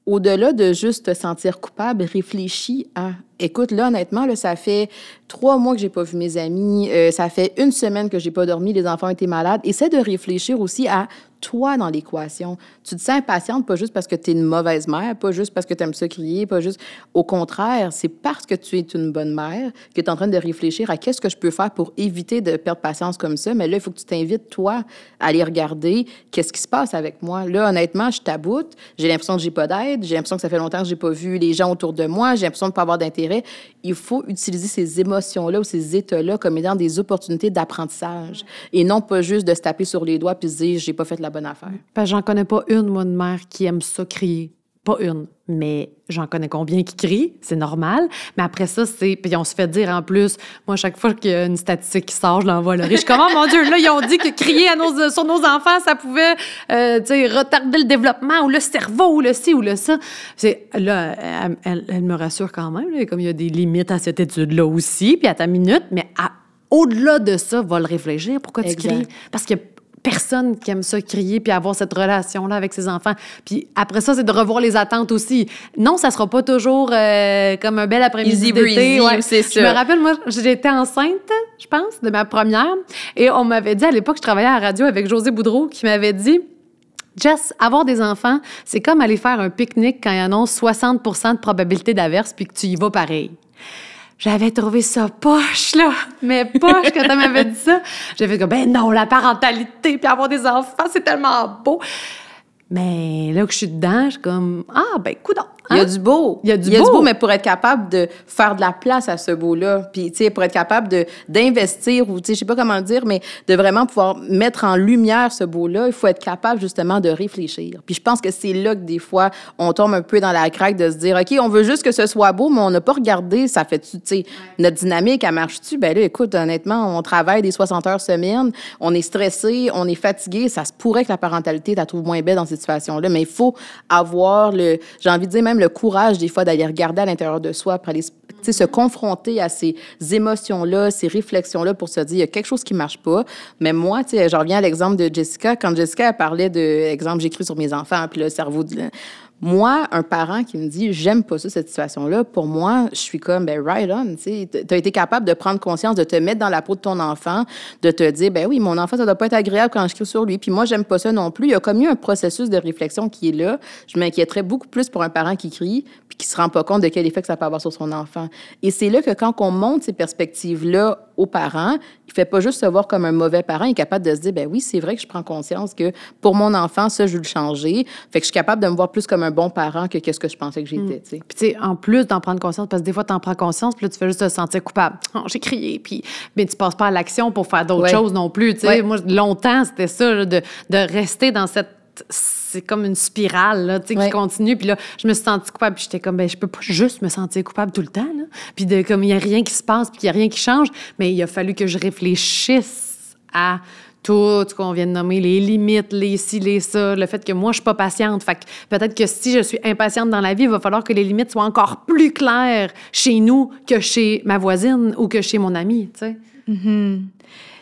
Au-delà de juste te sentir coupable, réfléchis à Écoute, là, honnêtement, là, ça fait trois mois que j'ai pas vu mes amis. Euh, ça fait une semaine que j'ai pas dormi. Les enfants étaient malades. Essaie de réfléchir aussi à toi dans l'équation. Tu te sens impatiente, pas juste parce que tu es une mauvaise mère, pas juste parce que tu aimes ça crier, pas juste. Au contraire, c'est parce que tu es une bonne mère que tu es en train de réfléchir à qu'est-ce que je peux faire pour éviter de perdre patience comme ça. Mais là, il faut que tu t'invites, toi, à aller regarder qu'est-ce qui se passe avec moi. Là, honnêtement, je taboute. J'ai l'impression que j'ai pas d'aide. J'ai l'impression que ça fait longtemps que j'ai pas vu les gens autour de moi. J'ai l'impression de pas avoir d'intérêt. Il faut utiliser ces émotions-là ou ces états-là comme étant des opportunités d'apprentissage et non pas juste de se taper sur les doigts puis se dire j'ai pas fait la bonne affaire. j'en connais pas une, moi, de mère qui aime ça crier. Pas une, mais j'en connais combien qui crient, c'est normal. Mais après ça, c'est. Puis on se fait dire en plus, moi, chaque fois qu'il y a une statistique qui sort, je l'envoie le riche. Comment, mon Dieu, là, ils ont dit que crier à nos, sur nos enfants, ça pouvait, euh, tu sais, retarder le développement ou le cerveau ou le ci ou le ça. C'est, là, elle, elle, me rassure quand même, là, comme il y a des limites à cette étude-là aussi, puis à ta minute, mais au-delà de ça, va le réfléchir. Pourquoi tu cries? Parce que personne qui aime ça crier puis avoir cette relation-là avec ses enfants. Puis après ça, c'est de revoir les attentes aussi. Non, ça sera pas toujours euh, comme un bel après-midi d'été. Ouais. c'est Je me rappelle, moi, j'étais enceinte, je pense, de ma première. Et on m'avait dit, à l'époque, je travaillais à la radio avec José Boudreau, qui m'avait dit... Jess, avoir des enfants, c'est comme aller faire un pique-nique quand il annonce 60% de probabilité d'averse puis que tu y vas pareil. J'avais trouvé ça poche, là. Mais poche quand elle m'avait dit ça. J'avais dit, ben non, la parentalité, puis avoir des enfants, c'est tellement beau. Mais là que je suis dedans, je suis comme, ah, ben, coudons. Il y a hein? du beau. Il y a du, beau. mais pour être capable de faire de la place à ce beau-là, puis, tu sais, pour être capable de, d'investir, ou, tu sais, je sais pas comment dire, mais de vraiment pouvoir mettre en lumière ce beau-là, il faut être capable, justement, de réfléchir. Puis je pense que c'est là que, des fois, on tombe un peu dans la craque de se dire, OK, on veut juste que ce soit beau, mais on n'a pas regardé, ça fait-tu, tu sais, notre dynamique, elle marche-tu? Ben là, écoute, honnêtement, on travaille des 60 heures semaine, on est stressé, on est fatigué, ça se pourrait que la parentalité, la trouve moins belle dans cette situation-là, mais il faut avoir le, j'ai envie de dire même le courage des fois d'aller regarder à l'intérieur de soi, pour aller se confronter à ces émotions-là, ces réflexions-là pour se dire, il y a quelque chose qui marche pas. Mais moi, je reviens à l'exemple de Jessica. Quand Jessica parlait de, exemple, j'écris sur mes enfants, puis le cerveau de moi, un parent qui me dit j'aime pas ça, cette situation-là, pour moi, je suis comme ben right on, tu as été capable de prendre conscience, de te mettre dans la peau de ton enfant, de te dire ben oui, mon enfant, ça doit pas être agréable quand je crie sur lui. Puis moi, j'aime pas ça non plus. Il y a comme eu un processus de réflexion qui est là. Je m'inquiéterais beaucoup plus pour un parent qui crie puis qui se rend pas compte de quel effet que ça peut avoir sur son enfant. Et c'est là que quand on monte ces perspectives-là aux parents, il fait pas juste se voir comme un mauvais parent, il est capable de se dire ben oui, c'est vrai que je prends conscience que pour mon enfant, ça, je veux le changer. Fait que je suis capable de me voir plus comme un bon parent que qu'est-ce que je pensais que j'étais. Mm. Puis, tu sais, en plus d'en prendre conscience, parce que des fois, tu en prends conscience, puis là, tu fais juste te sentir coupable. Oh, j'ai crié, puis mais tu passes pas à l'action pour faire d'autres choses non plus. Tu sais, moi, longtemps, c'était ça, de, de rester dans cette c'est comme une spirale là, tu sais, qui continue. Puis là, je me suis sentie coupable. Puis j'étais comme, ben, je peux pas juste me sentir coupable tout le temps. Là. Puis de, comme il y a rien qui se passe, puis il y a rien qui change. Mais il a fallu que je réfléchisse à tout ce qu'on vient de nommer, les limites, les ci, les ça, le fait que moi, je suis pas patiente. Fait que peut-être que si je suis impatiente dans la vie, il va falloir que les limites soient encore plus claires chez nous que chez ma voisine ou que chez mon ami, tu sais. Mm-hmm.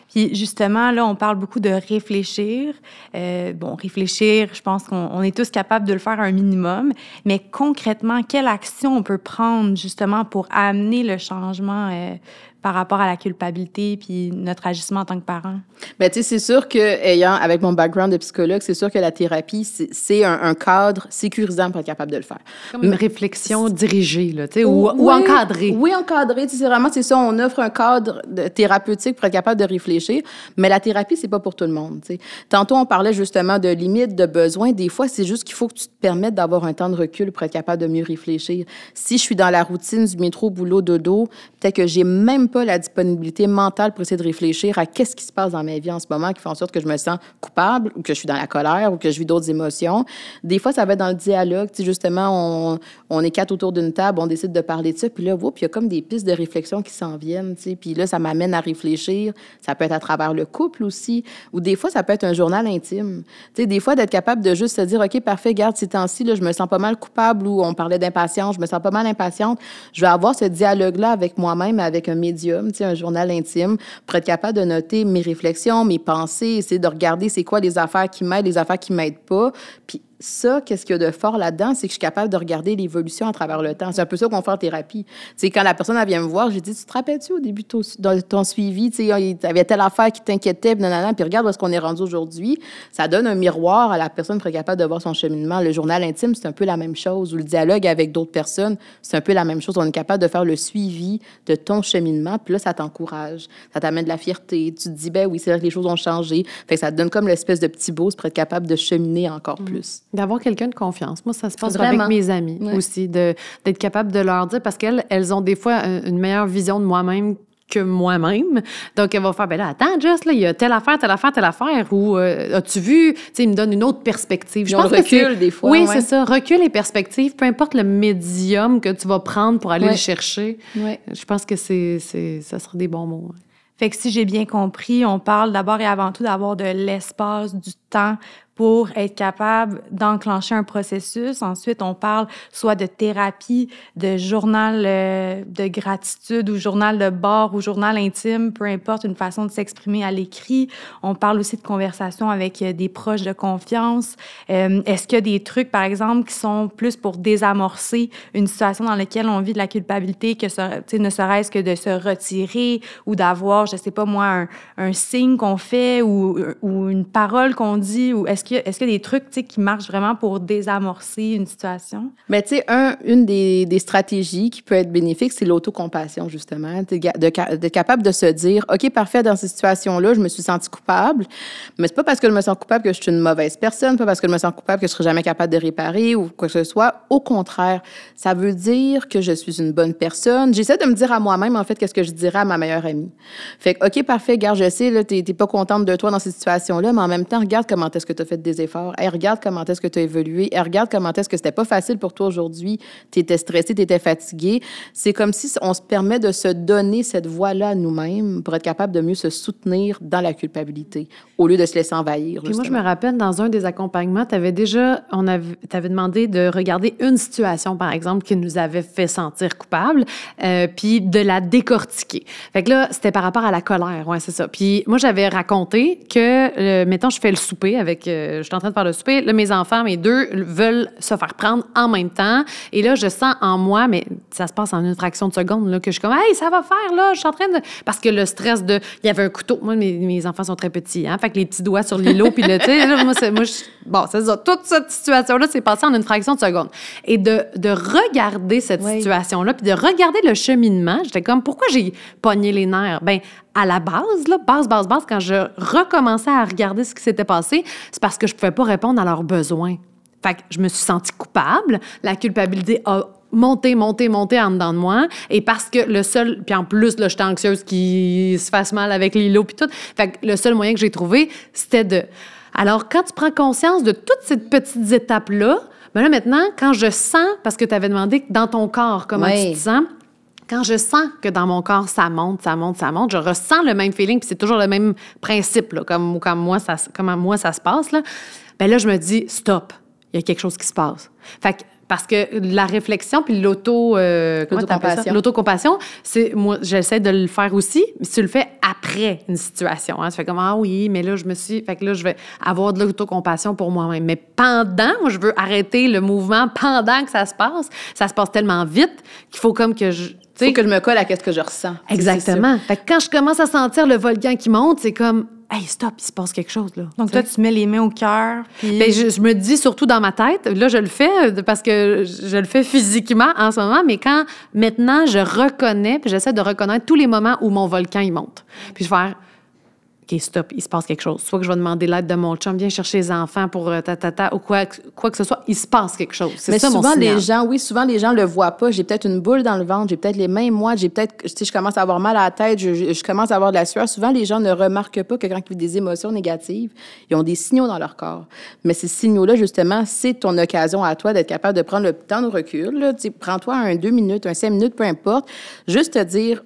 Puis justement, là, on parle beaucoup de réfléchir. Euh, bon, réfléchir, je pense qu'on est tous capables de le faire un minimum, mais concrètement, quelle action on peut prendre justement pour amener le changement euh, par rapport à la culpabilité puis notre agissement en tant que parent? Bien, tu sais, c'est sûr que, ayant, avec mon background de psychologue, c'est sûr que la thérapie, c'est un, cadre sécurisant pour être capable de le faire. Comme une réflexion dirigée, là, tu sais, ou, ou, encadrée. Oui, encadrée. C'est vraiment, c'est ça, on offre un cadre de, thérapeutique pour être capable de réfléchir, mais la thérapie, c'est pas pour tout le monde, tu sais. Tantôt, on parlait justement de limites, de besoins. Des fois, c'est juste qu'il faut que tu te permettes d'avoir un temps de recul pour être capable de mieux réfléchir. Si je suis dans la routine du métro, boulot, dodo, peut-être que j'ai même pas la disponibilité mentale pour essayer de réfléchir à qu'est-ce qui se passe dans ma vie en ce moment qui fait en sorte que je me sens coupable ou que je suis dans la colère ou que je vis d'autres émotions. Des fois, ça va être dans le dialogue. Tu justement, on, on, est quatre autour d'une table, on décide de parler de ça, puis là, il y a comme des pistes de réflexion qui s'en viennent. Tu puis là, ça m'amène à réfléchir. Ça peut être à travers le couple aussi, ou des fois, ça peut être un journal intime. Tu des fois, d'être capable de juste se dire, OK, parfait, garde, ces temps-ci, je me sens pas mal coupable ou on parlait d'impatience, je me sens pas mal impatiente. Je vais avoir ce dialogue-là avec moi-même, avec un médium un journal intime, pour être capable de noter mes réflexions, mes pensées, essayer de regarder c'est quoi les affaires qui m'aident, les affaires qui m'aident pas, puis ça, qu'est-ce qu'il y a de fort là-dedans, c'est que je suis capable de regarder l'évolution à travers le temps. C'est un peu ça qu'on fait en thérapie. C'est quand la personne elle vient me voir, j'ai dit, tu te rappelles-tu au début de ton, suivi, tu sais, il y avait telle affaire qui t'inquiétait, puis regarde où est-ce qu'on est rendu aujourd'hui. Ça donne un miroir à la personne pour être capable de voir son cheminement. Le journal intime, c'est un peu la même chose, ou le dialogue avec d'autres personnes, c'est un peu la même chose. On est capable de faire le suivi de ton cheminement, puis là, ça t'encourage, ça t'amène de la fierté. Tu te dis, ben oui, c'est vrai que les choses ont changé. Fait que ça te donne comme l'espèce de petit beau pour être capable de cheminer encore mmh. plus. D'avoir quelqu'un de confiance. Moi, ça se passe avec mes amis aussi, d'être capable de leur dire, parce qu'elles elles ont des fois une meilleure vision de moi-même que moi-même. Donc, elle va faire, ben là, attends, Jess, là, il y a telle affaire, telle affaire, telle affaire, ou euh, as-tu vu, tu sais, il me donne une autre perspective. Je pense recul, des fois. Oui, c'est ça, recul et perspective, peu importe le médium que tu vas prendre pour aller le chercher. Je pense que c'est, ça sera des bons mots. Fait que si j'ai bien compris, on parle d'abord et avant tout d'avoir de l'espace, du temps pour être capable d'enclencher un processus. Ensuite, on parle soit de thérapie, de journal euh, de gratitude ou journal de bord ou journal intime, peu importe, une façon de s'exprimer à l'écrit. On parle aussi de conversation avec euh, des proches de confiance. Euh, est-ce qu'il y a des trucs, par exemple, qui sont plus pour désamorcer une situation dans laquelle on vit de la culpabilité, que ce, ne serait-ce que de se retirer ou d'avoir, je sais pas moi, un, un signe qu'on fait ou, ou une parole qu'on dit, ou est-ce est-ce qu'il y a des trucs qui marchent vraiment pour désamorcer une situation? Mais tu sais, un, une des, stratégies qui peut être bénéfique, c'est l'autocompassion, justement. De, capable de se dire, OK, parfait, dans cette situation-là, je me suis sentie coupable, mais c'est pas parce que je me sens coupable que je suis une mauvaise personne, pas parce que je me sens coupable que je serai jamais capable de réparer ou quoi que ce soit. Au contraire, ça veut dire que je suis une bonne personne. J'essaie de me dire à moi-même, en fait, qu'est-ce que je dirais à ma meilleure amie. Fait que, OK, parfait, garde, je sais, là, t'es pas contente de toi dans cette situation-là, mais en même temps, regarde comment est-ce que tu as fait des efforts. et regarde comment est-ce que tu as évolué. et regarde comment est-ce que c'était pas facile pour toi aujourd'hui. Tu étais stressé, tu étais fatigué. C'est comme si on se permet de se donner cette voie-là à nous-mêmes pour être capable de mieux se soutenir dans la culpabilité au lieu de se laisser envahir. Puis moi, je me rappelle, dans un des accompagnements, tu avais déjà, on avait, avais demandé de regarder une situation, par exemple, qui nous avait fait sentir coupable, euh, puis de la décortiquer. Fait que là, c'était par rapport à la colère, ouais, c'est ça. Puis moi, j'avais raconté que, euh, mettons, je fais le souper avec, euh, je suis en train de faire le souper, là, mes enfants, mes deux, veulent se faire prendre en même temps. Et là, je sens en moi, mais ça se passe en une fraction de seconde, là, que je suis comme, hey, ça va faire, là, je suis en train de. Parce que le stress de. Il y avait un couteau. Moi, mes, mes enfants sont très petits, hein. Fait que les petits doigts sur l'îlot, puis le, tu sais, moi, moi bon, c'est ça. Toute cette situation-là, c'est passé en une fraction de seconde. Et de, de regarder cette situation-là, puis de regarder le cheminement, j'étais comme, pourquoi j'ai pogné les nerfs? Ben, à la base, là, base, base, base, quand je recommençais à regarder ce qui s'était passé, c'est parce que je pouvais pas répondre à leurs besoins. Fait que je me suis sentie coupable. La culpabilité a monté, monté, monté en dedans de moi. Et parce que le seul... Puis en plus, là, j'étais anxieuse qui se fasse mal avec l'îlot puis tout. Fait que le seul moyen que j'ai trouvé, c'était de... Alors, quand tu prends conscience de toutes ces petites étapes-là, ben là, maintenant, quand je sens, parce que tu avais demandé dans ton corps comment tu te sens, quand je sens que dans mon corps, ça monte, ça monte, ça monte, je ressens le même feeling, puis c'est toujours le même principe, là, comme, comme, moi, ça, comme moi ça se passe, là, ben là, je me dis, stop, il y a quelque chose qui se passe. Fait que parce que la réflexion puis l'auto euh, l'autocompassion c'est moi j'essaie de le faire aussi mais tu le fais après une situation hein, tu fais comme ah oui mais là je me suis fait que là je vais avoir de l'autocompassion pour moi-même. Mais pendant moi je veux arrêter le mouvement pendant que ça se passe ça se passe tellement vite qu'il faut comme que je faut que je me colle à ce que je ressens. Exactement. Fait que quand je commence à sentir le volcan qui monte, c'est comme Hey, stop, il se passe quelque chose, là. Donc, toi, tu mets les mains au cœur. Puis... Ben, je, me dis surtout dans ma tête, là, je le fais euh, parce que je le fais physiquement en ce moment, mais quand maintenant je reconnais, puis j'essaie de reconnaître tous les moments où mon volcan, il monte. Puis je vais faire OK, stop, il se passe quelque chose. Soit que je vais demander l'aide de mon chum, viens chercher les enfants pour euh, ta, ta, ta, ou quoi, quoi que ce soit, il se passe quelque chose. C'est ça souvent, les gens, oui, souvent, les gens le voient pas. J'ai peut-être une boule dans le ventre, j'ai peut-être les mains moi, j'ai peut-être, tu je commence à avoir mal à la tête, je, je, commence à avoir de la sueur. Souvent, les gens ne remarquent pas que quand ils vivent des émotions négatives, ils ont des signaux dans leur corps. Mais ces signaux-là, justement, c'est ton occasion à toi d'être capable de prendre le temps de recul. Prends-toi un deux minutes, un cinq minutes, peu importe. Juste te dire,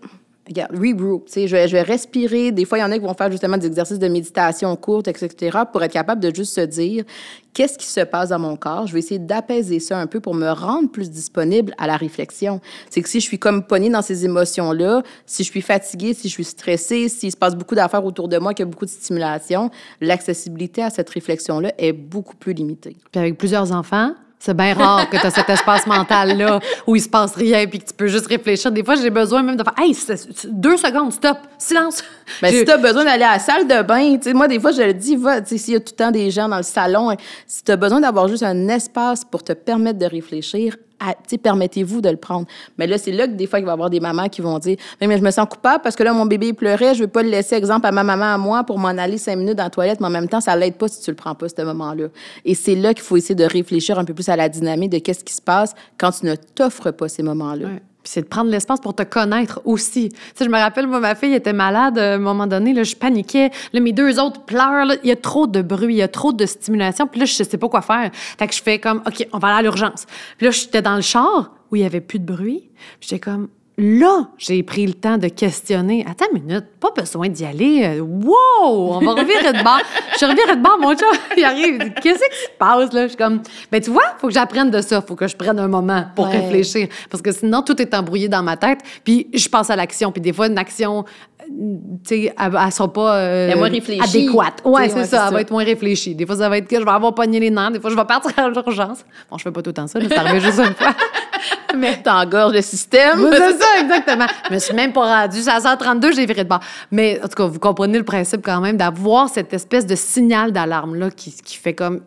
regarde, regroup, tu sais, je je vais respirer. Des fois, il y en a qui vont faire justement des exercices de méditation courtes, etc., pour être capable de juste se dire, qu'est-ce qui se passe dans mon corps? Je vais essayer d'apaiser ça un peu pour me rendre plus disponible à la réflexion. C'est que si je suis comme pognée dans ces émotions-là, si je suis fatiguée, si je suis stressée, s'il se passe beaucoup d'affaires autour de moi, qu'il y a beaucoup de stimulation, l'accessibilité à cette réflexion-là est beaucoup plus limitée. Puis avec plusieurs enfants, c'est bien rare que tu as cet espace mental-là où il se passe rien puis que tu peux juste réfléchir. Des fois, j'ai besoin même de faire Hey, deux secondes, stop, silence. Mais si tu as besoin d'aller à la salle de bain, moi, des fois, je le dis, va, s'il y a tout le temps des gens dans le salon, si tu as besoin d'avoir juste un espace pour te permettre de réfléchir, permettez-vous de le prendre. Mais là, c'est là que des fois, il va y avoir des mamans qui vont dire mais, mais je me sens coupable parce que là, mon bébé pleurait, je veux pas le laisser, exemple, à ma maman, à moi, pour m'en aller cinq minutes dans la toilette, mais en même temps, ça l'aide pas si tu le prends pas, ce moment-là. Et c'est là qu'il faut essayer de réfléchir un peu plus à la dynamique de qu'est-ce qui se passe quand tu ne t'offres pas ces moments-là. C'est de prendre l'espace pour te connaître aussi. Tu sais, je me rappelle, moi, ma fille était malade à un moment donné, là, je paniquais. Là, mes deux autres pleurent. il y a trop de bruit, il y a trop de stimulation. Puis là, je sais pas quoi faire. Fait que je fais comme, OK, on va aller à l'urgence. Puis là, j'étais dans le char où il y avait plus de bruit. J'étais comme, Là, j'ai pris le temps de questionner. Attends une minute, pas besoin d'y aller. Wow! On va revirer de bord. Je suis revirée de bord, mon chat, il arrive. Qu'est-ce qui se passe, là? Je suis comme, ben, tu vois, faut que j'apprenne de ça. Faut que je prenne un moment pour réfléchir. Parce que sinon, tout est embrouillé dans ma tête. Puis, je passe à l'action. Puis, des fois, une action, elle, ne sera pas euh, moins adéquate. Ouais, c'est ça. Elle va être moins réfléchie. Des fois, ça va être que je vais avoir pogné les nerfs. Des fois, je vais partir à l'urgence. Bon, je fais pas tout le temps ça. C'est arrivé juste une fois. Mais t'engorges le système. c'est ça, exactement. Je me suis même pas rendue. À 132, j'ai viré de bord. Mais en tout cas, vous comprenez le principe quand même d'avoir cette espèce de signal d'alarme-là qui, qui fait comme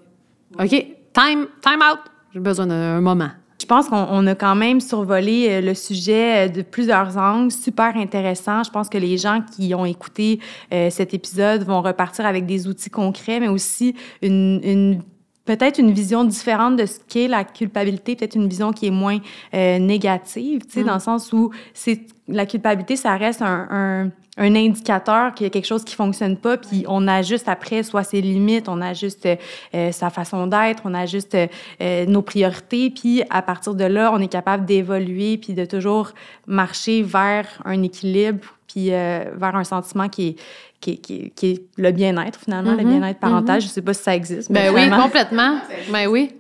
OK, time, time out. J'ai besoin d'un moment. Je pense qu'on a quand même survolé euh, le sujet euh, de plusieurs angles, super intéressant. Je pense que les gens qui ont écouté euh, cet épisode vont repartir avec des outils concrets, mais aussi une, peut-être une vision différente de ce qu'est la culpabilité, peut-être une vision qui est moins négative, tu sais, dans le mm. sens où c'est la culpabilité, ça reste un un indicateur qu'il y a quelque chose qui fonctionne pas, puis on ajuste après soit ses limites, on ajuste euh, sa façon d'être, on ajuste euh, nos priorités, puis à partir de là, on est capable d'évoluer, puis de toujours marcher vers un équilibre, puis euh, vers un sentiment qui est, qui, qui, qui est le bien-être finalement, le mm-hmm. bien-être parental. Mm-hmm. Je sais pas si ça existe. Ben oui, complètement. Ben oui.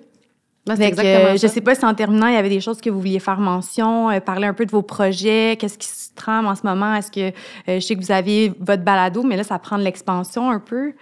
Je je sais pas si en terminant, il y avait des choses que vous vouliez faire mention, euh, parler un peu de vos projets, qu'est-ce qui se trame en ce moment. Est-ce que euh, je sais que vous avez votre balado, mais là, ça prend de l'expansion un peu.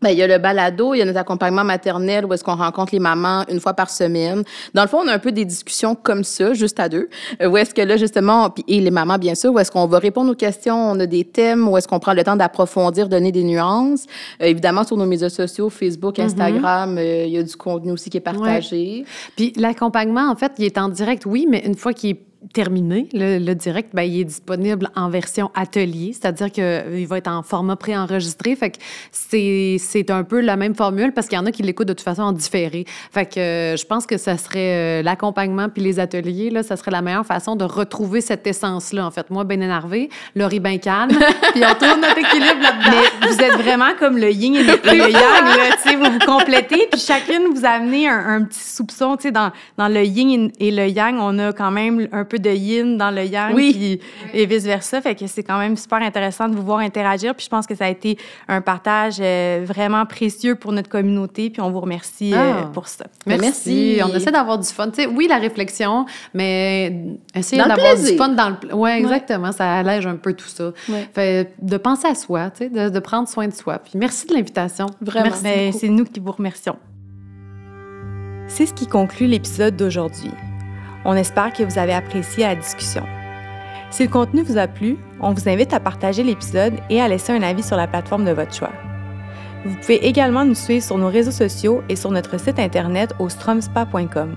Ben, il y a le balado, il y a notre accompagnement maternel où est-ce qu'on rencontre les mamans une fois par semaine. Dans le fond, on a un peu des discussions comme ça, juste à deux. Où est-ce que là, justement, et les mamans, bien sûr, où est-ce qu'on va répondre aux questions, on a des thèmes, où est-ce qu'on prend le temps d'approfondir, donner des nuances. Euh, évidemment, sur nos médias sociaux, Facebook, mm-hmm. Instagram, euh, il y a du contenu aussi qui est partagé. Puis l'accompagnement, en fait, il est en direct, oui, mais une fois qu'il est terminé, le, direct, ben, il est disponible en version atelier, c'est-à-dire qu'il va être en format préenregistré. Fait que c'est un peu la même formule parce qu'il y en a qui l'écoutent de toute façon en différé. Fait que euh, je pense que ça serait euh, l'accompagnement puis les ateliers, là, ça serait la meilleure façon de retrouver cette essence-là. En fait, moi, bien énervée, Laurie bien calme, puis on tourne notre équilibre là-dedans. Vous êtes vraiment comme le yin et le, yang, là, vous vous complétez, puis chacune vous amenez un, un petit soupçon, tu sais, dans, dans le yin et le yang, on a quand même un peu de yin dans le yang, oui. et vice-versa. Fait que c'est quand même super intéressant de vous voir interagir. Puis je pense que ça a été un partage euh, vraiment précieux pour notre communauté. Puis on vous remercie euh, ah. pour ça. Merci. On essaie d'avoir du fun. oui, la réflexion, mais essayer d'avoir du fun dans le... Oui, exactement. Ça allège un peu tout ça. Fait, de penser à soi, de, de prendre soin de soi. Puis merci de l'invitation. Vraiment. Ben, c'est nous qui vous remercions. C'est ce qui conclut l'épisode d'aujourd'hui. On espère que vous avez apprécié la discussion. Si le contenu vous a plu, on vous invite à partager l'épisode et à laisser un avis sur la plateforme de votre choix. Vous pouvez également nous suivre sur nos réseaux sociaux et sur notre site internet au stromspa.com.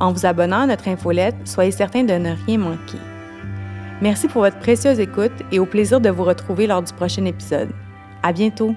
En vous abonnant à notre infolette, soyez certain de ne rien manquer. Merci pour votre précieuse écoute et au plaisir de vous retrouver lors du prochain épisode. À bientôt!